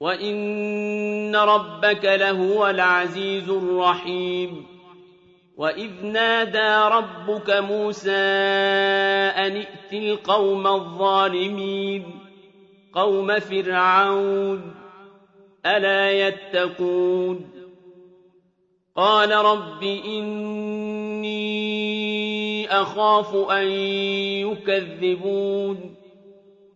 وإن ربك لهو العزيز الرحيم وإذ نادى ربك موسى أن ائت القوم الظالمين قوم فرعون ألا يتقون قال رب إني أخاف أن يكذبون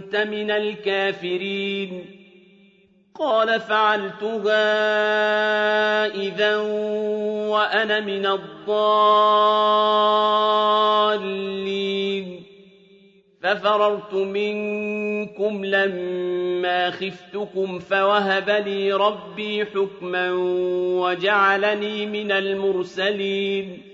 من الكافرين. قال فعلتها إذا وأنا من الضالين. ففررت منكم لما خفتكم فوهب لي ربي حكما وجعلني من المرسلين.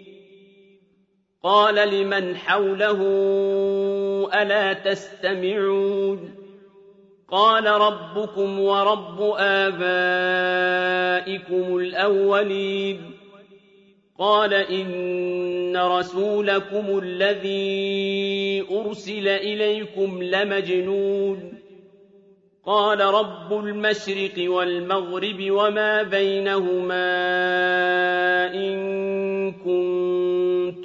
قال لمن حوله ألا تستمعون قال ربكم ورب آبائكم الأولين قال إن رسولكم الذي أرسل إليكم لمجنون قال رب المشرق والمغرب وما بينهما إن كنتم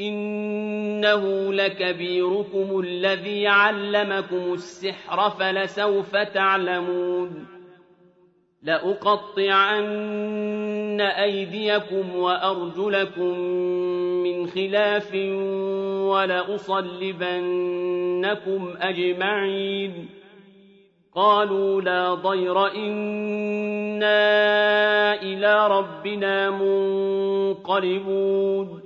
إنه لكبيركم الذي علمكم السحر فلسوف تعلمون لأقطعن أيديكم وأرجلكم من خلاف ولأصلبنكم أجمعين قالوا لا ضير إنا إلى ربنا منقلبون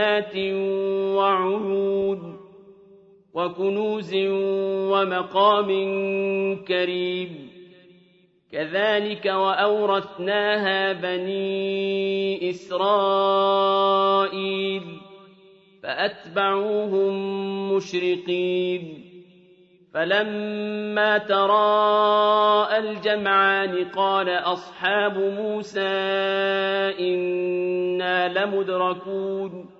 جنات وعيون وكنوز ومقام كريم. كذلك وأورثناها بني إسرائيل فأتبعوهم مشرقين. فلما تراءى الجمعان قال أصحاب موسى إنا لمدركون.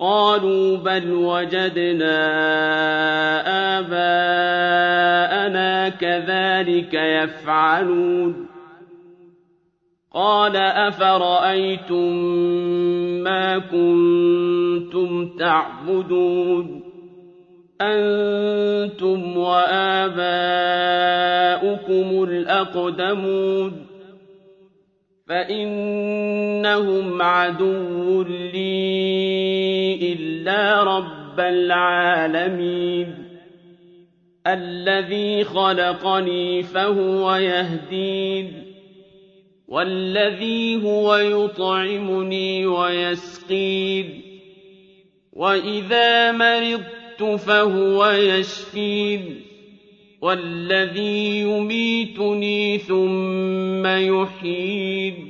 قَالُوا بَلْ وَجَدْنَا آبَاءَنَا كَذَٰلِكَ يَفْعَلُونَ. قَالَ أَفَرَأَيْتُم مَّا كُنتُمْ تَعْبُدُونَ؟ أَنتُمْ وَآبَاؤُكُمُ الْأَقْدَمُونَ. فَإِنَّهُمْ عَدُوٌّ لِّي إِلَّا رَبَّ الْعَالَمِينَ الَّذِي خَلَقَنِي فَهُوَ يَهْدِينِ وَالَّذِي هُوَ يُطْعِمُنِي وَيَسْقِينِ وَإِذَا مَرِضْتُ فَهُوَ يَشْفِينِ وَالَّذِي يُمِيتُنِي ثُمَّ يُحْيِينِ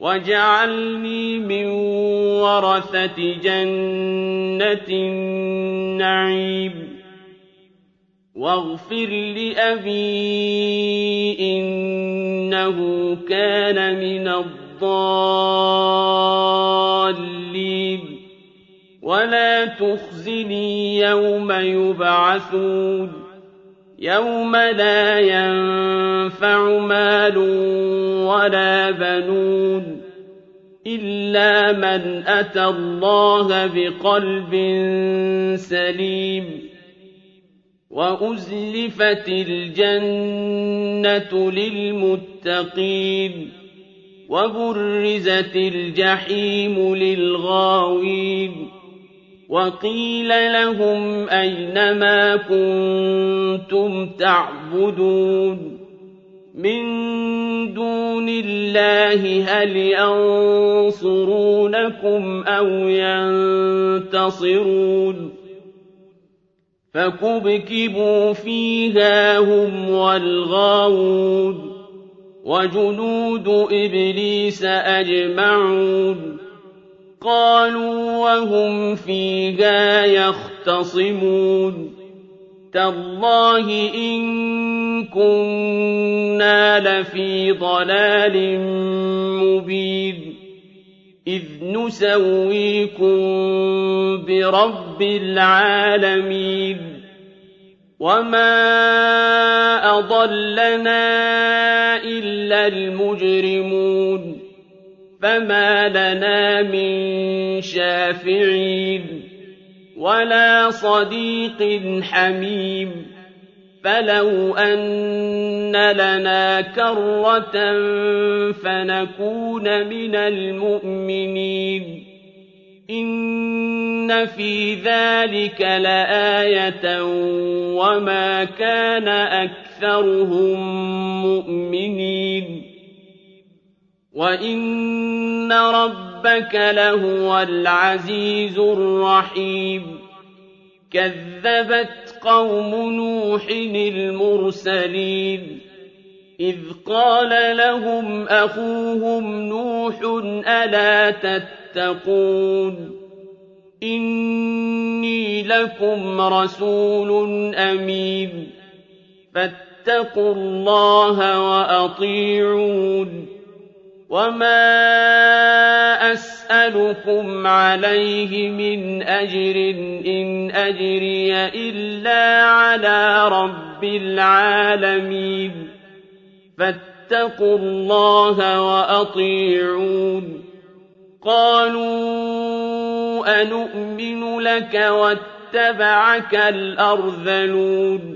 وَاجْعَلْنِي مِن وَرَثَةِ جَنَّةِ النَّعِيمِ وَاغْفِرْ لِأَبِي إِنَّهُ كَانَ مِنَ الضَّالِّينَ وَلَا تُخْزِنِي يَوْمَ يُبْعَثُونَ يَوْمَ لَا يَنفَعُ مَالٌ وَلَا بَنُونَ إِلَّا مَنْ أَتَى اللَّهَ بِقَلْبٍ سَلِيمٍ وَأُزْلِفَتِ الْجَنَّةُ لِلْمُتَّقِينَ وَبُرِّزَتِ الْجَحِيمُ لِلْغَاوِينَ وَقِيلَ لَهُمْ أَيْنَ مَا كُنتُمْ تَعْبُدُونَ مِن دُونِ اللَّهِ هَلْ يَنصُرُونَكُمْ أَوْ يَنتَصِرُونَ فَكُبْكِبُوا فِيهَا هُمْ وَالْغَاوُونَ وَجُنُودُ إِبْلِيسَ أَجْمَعُونَ قَالُوا وَهُمْ فِيهَا يَخْتَصِمُونَ. تَاللَّهِ إِن كُنَّا لَفِي ضَلَالٍ مُّبِينٍ. إِذْ نُسَوِّيكُم بِرَبِّ الْعَالَمِينَ. وَمَا أَضَلَّنَا إِلَّا الْمُجْرِمُونَ. فَمَا لَنَا مِن شَافِعِينَ وَلَا صَدِيقٍ حَمِيمٍ فَلَوْ أَنَّ لَنَا كَرَّةً فَنَكُونَ مِنَ الْمُؤْمِنِينَ إِنَّ فِي ذَٰلِكَ لَآيَةً وَمَا كَانَ أَكْثَرُهُم مُّؤْمِنِينَ وَإِنَّ رَبَّكَ لَهُوَ الْعَزِيزُ الرَّحِيمُ كَذَّبَتْ قَوْمُ نُوحٍ الْمُرْسَلِينَ إِذْ قَالَ لَهُمْ أَخُوهُمْ نُوحٌ أَلَا تَتَّقُونَ إِنِّي لَكُمْ رَسُولٌ أَمِينٌ فَاتَّقُوا اللَّهَ وَأَطِيعُونِ وَمَا أَسْأَلُكُمْ عَلَيْهِ مِنْ أَجْرٍ ۖ إِنْ أَجْرِيَ إِلَّا عَلَىٰ رَبِّ الْعَالَمِينَ فَاتَّقُوا اللَّهَ وَأَطِيعُونِ قَالُوا أَنُؤْمِنُ لَكَ وَاتَّبَعَكَ الْأَرْذَلُونَ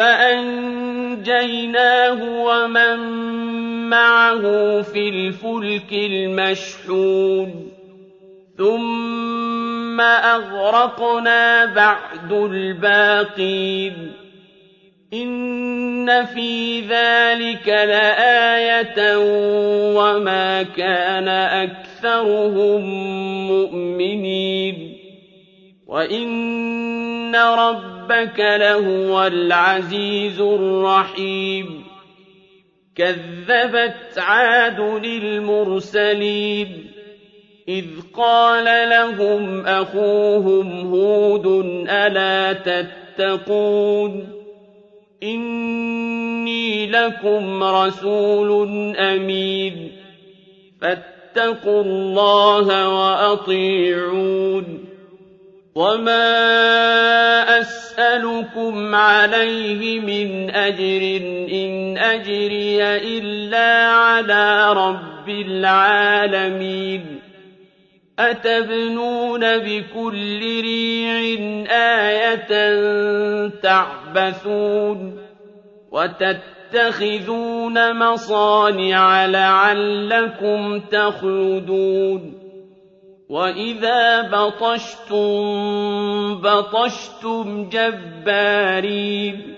فَأَنجَيْنَاهُ وَمَن مَّعَهُ فِي الْفُلْكِ الْمَشْحُونِ. ثُمَّ أَغْرَقْنَا بَعْدُ الْبَاقِينَ. إِنَّ فِي ذَٰلِكَ لَآيَةً وَمَا كَانَ أَكْثَرُهُم مُّؤْمِنِينَ. وَإِنَّ رَبَّكَ لَهُوَ الْعَزِيزُ الرَّحِيمُ. كَذَّبَتْ عَادٌ الْمُرْسَلِينَ إِذْ قَالَ لَهُمْ أَخُوهُمْ هُودٌ أَلَا تَتَّقُونَ؟ إِنِّي لَكُمْ رَسُولٌ أَمِينٌ. فَاتَّقُوا اللَّهَ وَأَطِيعُونِ. وَمَا أَسْأَلُكُمْ عَلَيْهِ مِنْ أَجْرٍ إِنْ أَجْرِيَ إِلَّا عَلَىٰ رَبِّ الْعَالَمِينَ. أَتَبْنُونَ بِكُلِّ رِيعٍ آيَةً تَعْبَثُونَ وَتَتَّخِذُونَ مَصَانِعَ لَعَلَّكُمْ تَخْلُدُونَ وَإِذَا بَطَشْتُم بَطَشْتُمْ جَبَّارِينَ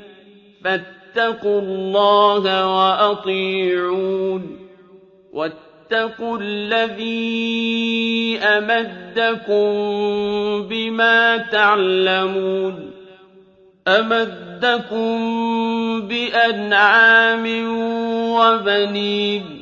فَاتَّقُوا اللَّهَ وَأَطِيعُونِ وَاتَّقُوا الَّذِي أَمَدَّكُم بِمَا تَعْلَمُونَ أَمَدَّكُم بِأَنْعَامٍ وَبَنِينَ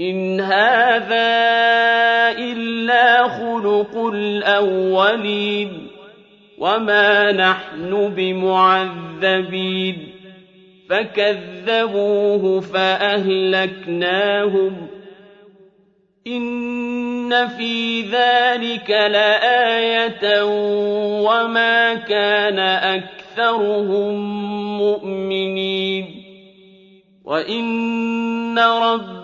إِنْ هَٰذَا إِلَّا خُلُقُ الْأَوَّلِينَ وَمَا نَحْنُ بِمُعَذَّبِينَ فَكَذَّبُوهُ فَأَهْلَكْنَاهُمْ إِنَّ فِي ذَٰلِكَ لَآيَةً وَمَا كَانَ أَكْثَرُهُم مُّؤْمِنِينَ وَإِنَّ رَبَّكَ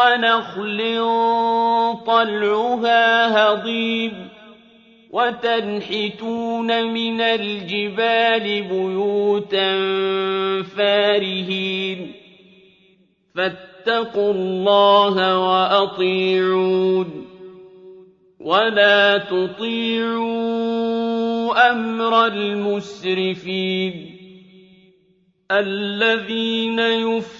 وَنَخْلٍ طَلْعُهَا هَضِيمٌ وَتَنْحِتُونَ مِنَ الْجِبَالِ بُيُوتًا فَارِهِينَ فَاتَّقُوا اللَّهَ وَأَطِيعُونِ وَلَا تُطِيعُوا أَمْرَ الْمُسْرِفِينَ الذين يفسدون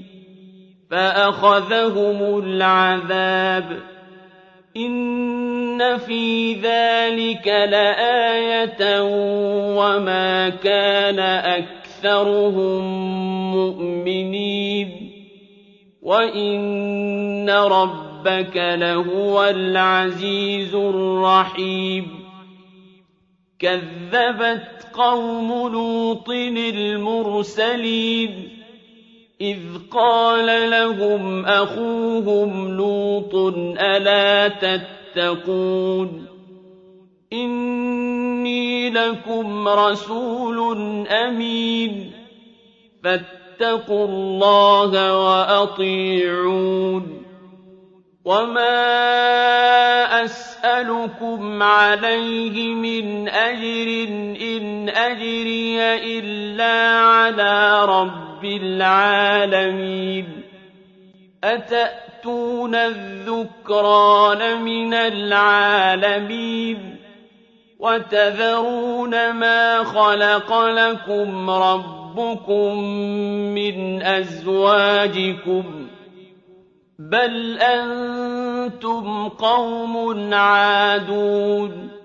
فأخذهم العذاب. إن في ذلك لآية وما كان أكثرهم مؤمنين. وإن ربك لهو العزيز الرحيم. كذبت قوم لوط المرسلين. إذ قال لهم أخوهم لوط ألا تتقون إني لكم رسول أمين فاتقوا الله وأطيعون وما أسألكم عليه من أجر إن أجري إلا على رب رب العالمين أتأتون الذكران من العالمين وتذرون ما خلق لكم ربكم من أزواجكم بل أنتم قوم عادون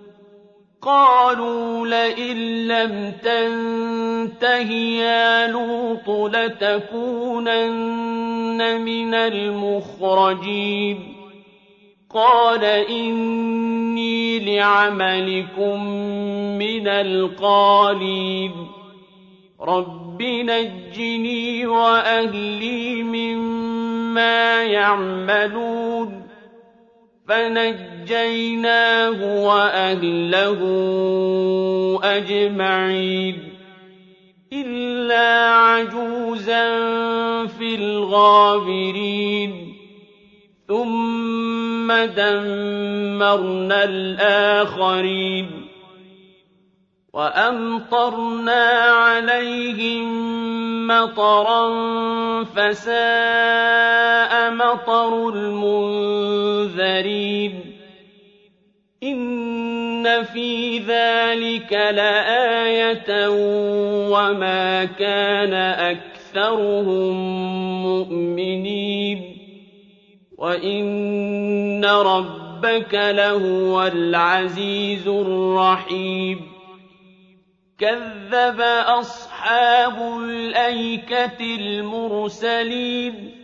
قالوا لئن لم تنته يا لوط لتكونن من المخرجين. قال إني لعملكم من القالين. رب نجني وأهلي مما يعملون. فنجيناه وأهله أجمعين إلا عجوزا في الغابرين. ثم دمرنا الآخرين. وأمطرنا عليهم مطرا فساء مطر المنذرين إن في ذلك لآية وما كان أكثرهم مؤمنين وإن ربك لهو العزيز الرحيم كذب أصحاب الأيكة المرسلين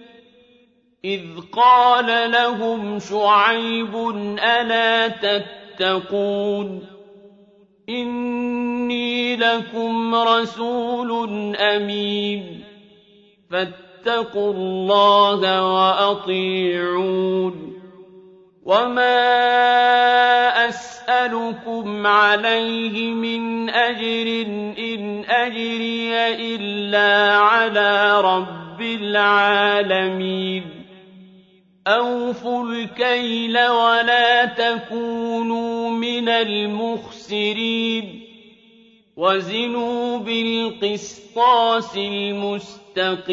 إذ قال لهم شعيب ألا تتقون إني لكم رسول أمين فاتقوا الله وأطيعون وما أسألكم عليه من أجر إن أجري إلا على رب العالمين أوفوا الكيل ولا تكونوا من المخسرين وزنوا بالقسطاس المستقيم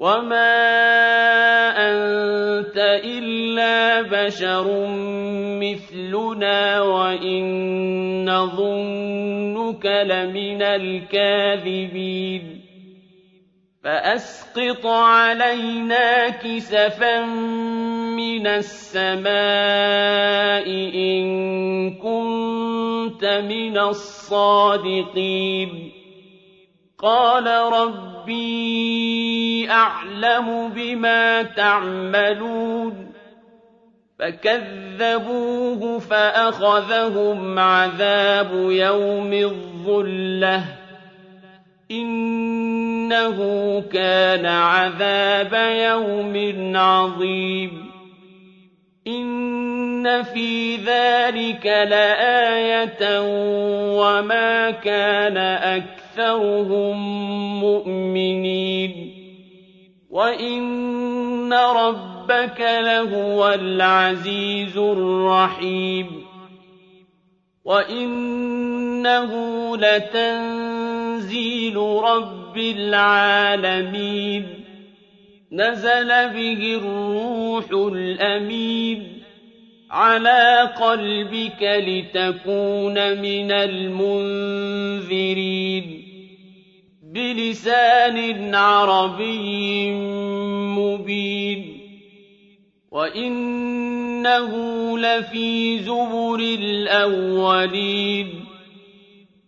وما أنت إلا بشر مثلنا وإن نظنك لمن الكاذبين فأسقط علينا كسفا من السماء إن كنت من الصادقين قال ربي أعلم بما تعملون فكذبوه فأخذهم عذاب يوم الظلة إنه كان عذاب يوم عظيم إن في ذلك لآية وما كان أكثرهم مؤمنين وإن ربك لهو العزيز الرحيم وإنه لتنزيل رب العالمين نزل به الروح الأمين على قلبك لتكون من المنذرين بلسان عربي مبين وإنه لفي زبر الأولين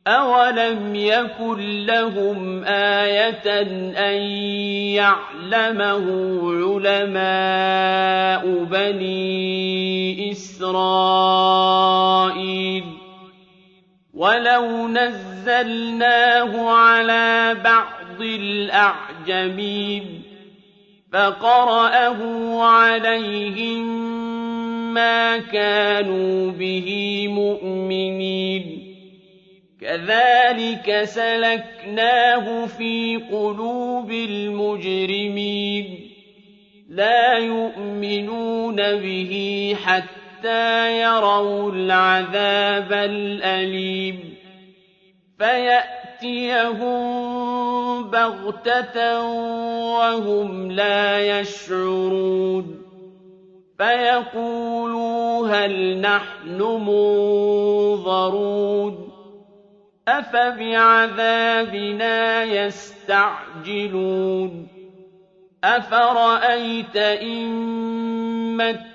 أولم يكن لهم آية أن يعلمه علماء بني إسرائيل ولو نزلناه على بعض الأعجمين فقرأه عليهم ما كانوا به مؤمنين كذلك سلكناه في قلوب المجرمين لا يؤمنون به حتى يروا العذاب الأليم فيأتيهم بغتة وهم لا يشعرون فيقولوا هل نحن منظرون أفبعذابنا يستعجلون أفرأيت إن متعناهم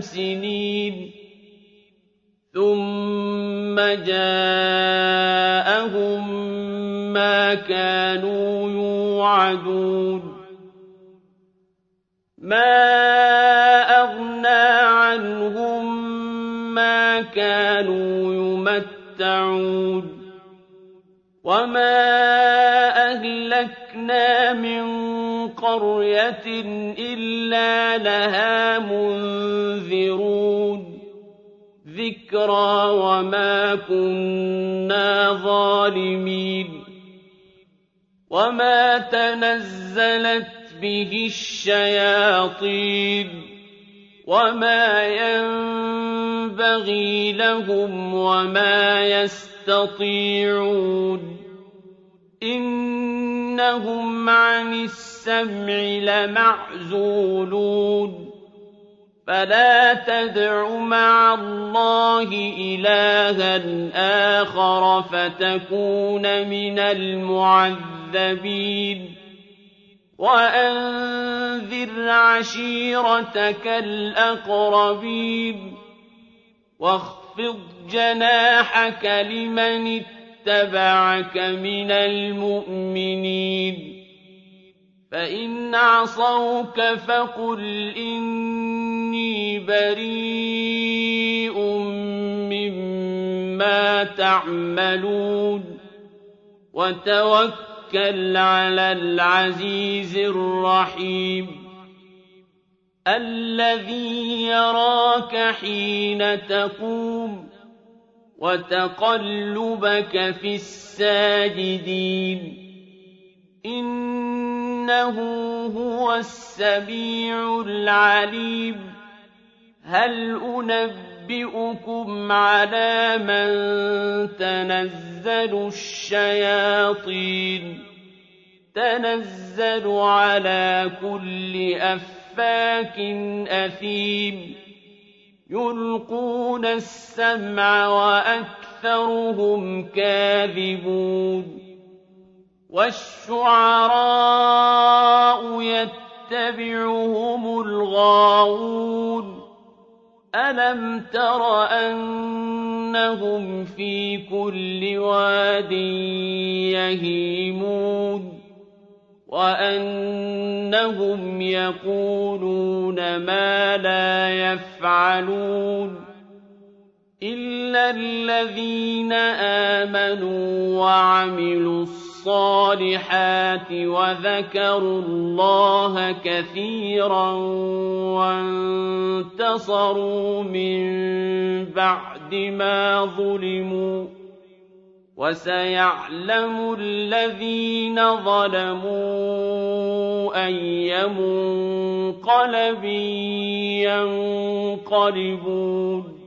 سنين ثم جاءهم ما كانوا يوعدون ما أغنى عنهم ما كانوا يمتعون وما أهلكنا من قرية إلا لها منذرون ذكرى وما كنا ظالمين وما تنزلت به الشياطين وما ينبغي لهم وما يستطيعون إنهم عن السمع لمعزولون فلا تدع مع الله إلها آخر فتكون من المعذبين وأنذر عشيرتك الأقربين واخفض جناحك لمن اتبعك من المؤمنين فإن عصوك فقل إني بريء مما تعملون وتوكل على العزيز الرحيم الذي يراك حين تقوم وتقلبك في الساجدين إنه هو السميع العليم هل أُنَبِّئُكُمْ عَلَىٰ مَن تَنَزَّلُ الشَّيَاطِينُ تَنَزَّلُ عَلَىٰ كُلِّ أَفَّاكٍ أَثِيمٍ يُلْقُونَ السَّمْعَ وَأَكْثَرُهُمْ كَاذِبُونَ وَالشُّعَرَاءُ يَتَّبِعُهُمُ الْغَاوُونَ أَلَمْ تَرَ أَنَّهُمْ فِي كُلِّ وَادٍ يَهِيمُونَ وَأَنَّهُمْ يَقُولُونَ مَا لَا يَفْعَلُونَ إِلَّا الَّذِينَ آمَنُوا وَعَمِلُوا الصَّالِحَاتِ وَذَكَرُوا اللَّهَ كَثِيرًا وَانتَصَرُوا مِن بَعْدِ مَا ظُلِمُوا ۗ وَسَيَعْلَمُ الَّذِينَ ظَلَمُوا أَيَّ مُنقَلَبٍ يَنقَلِبُونَ.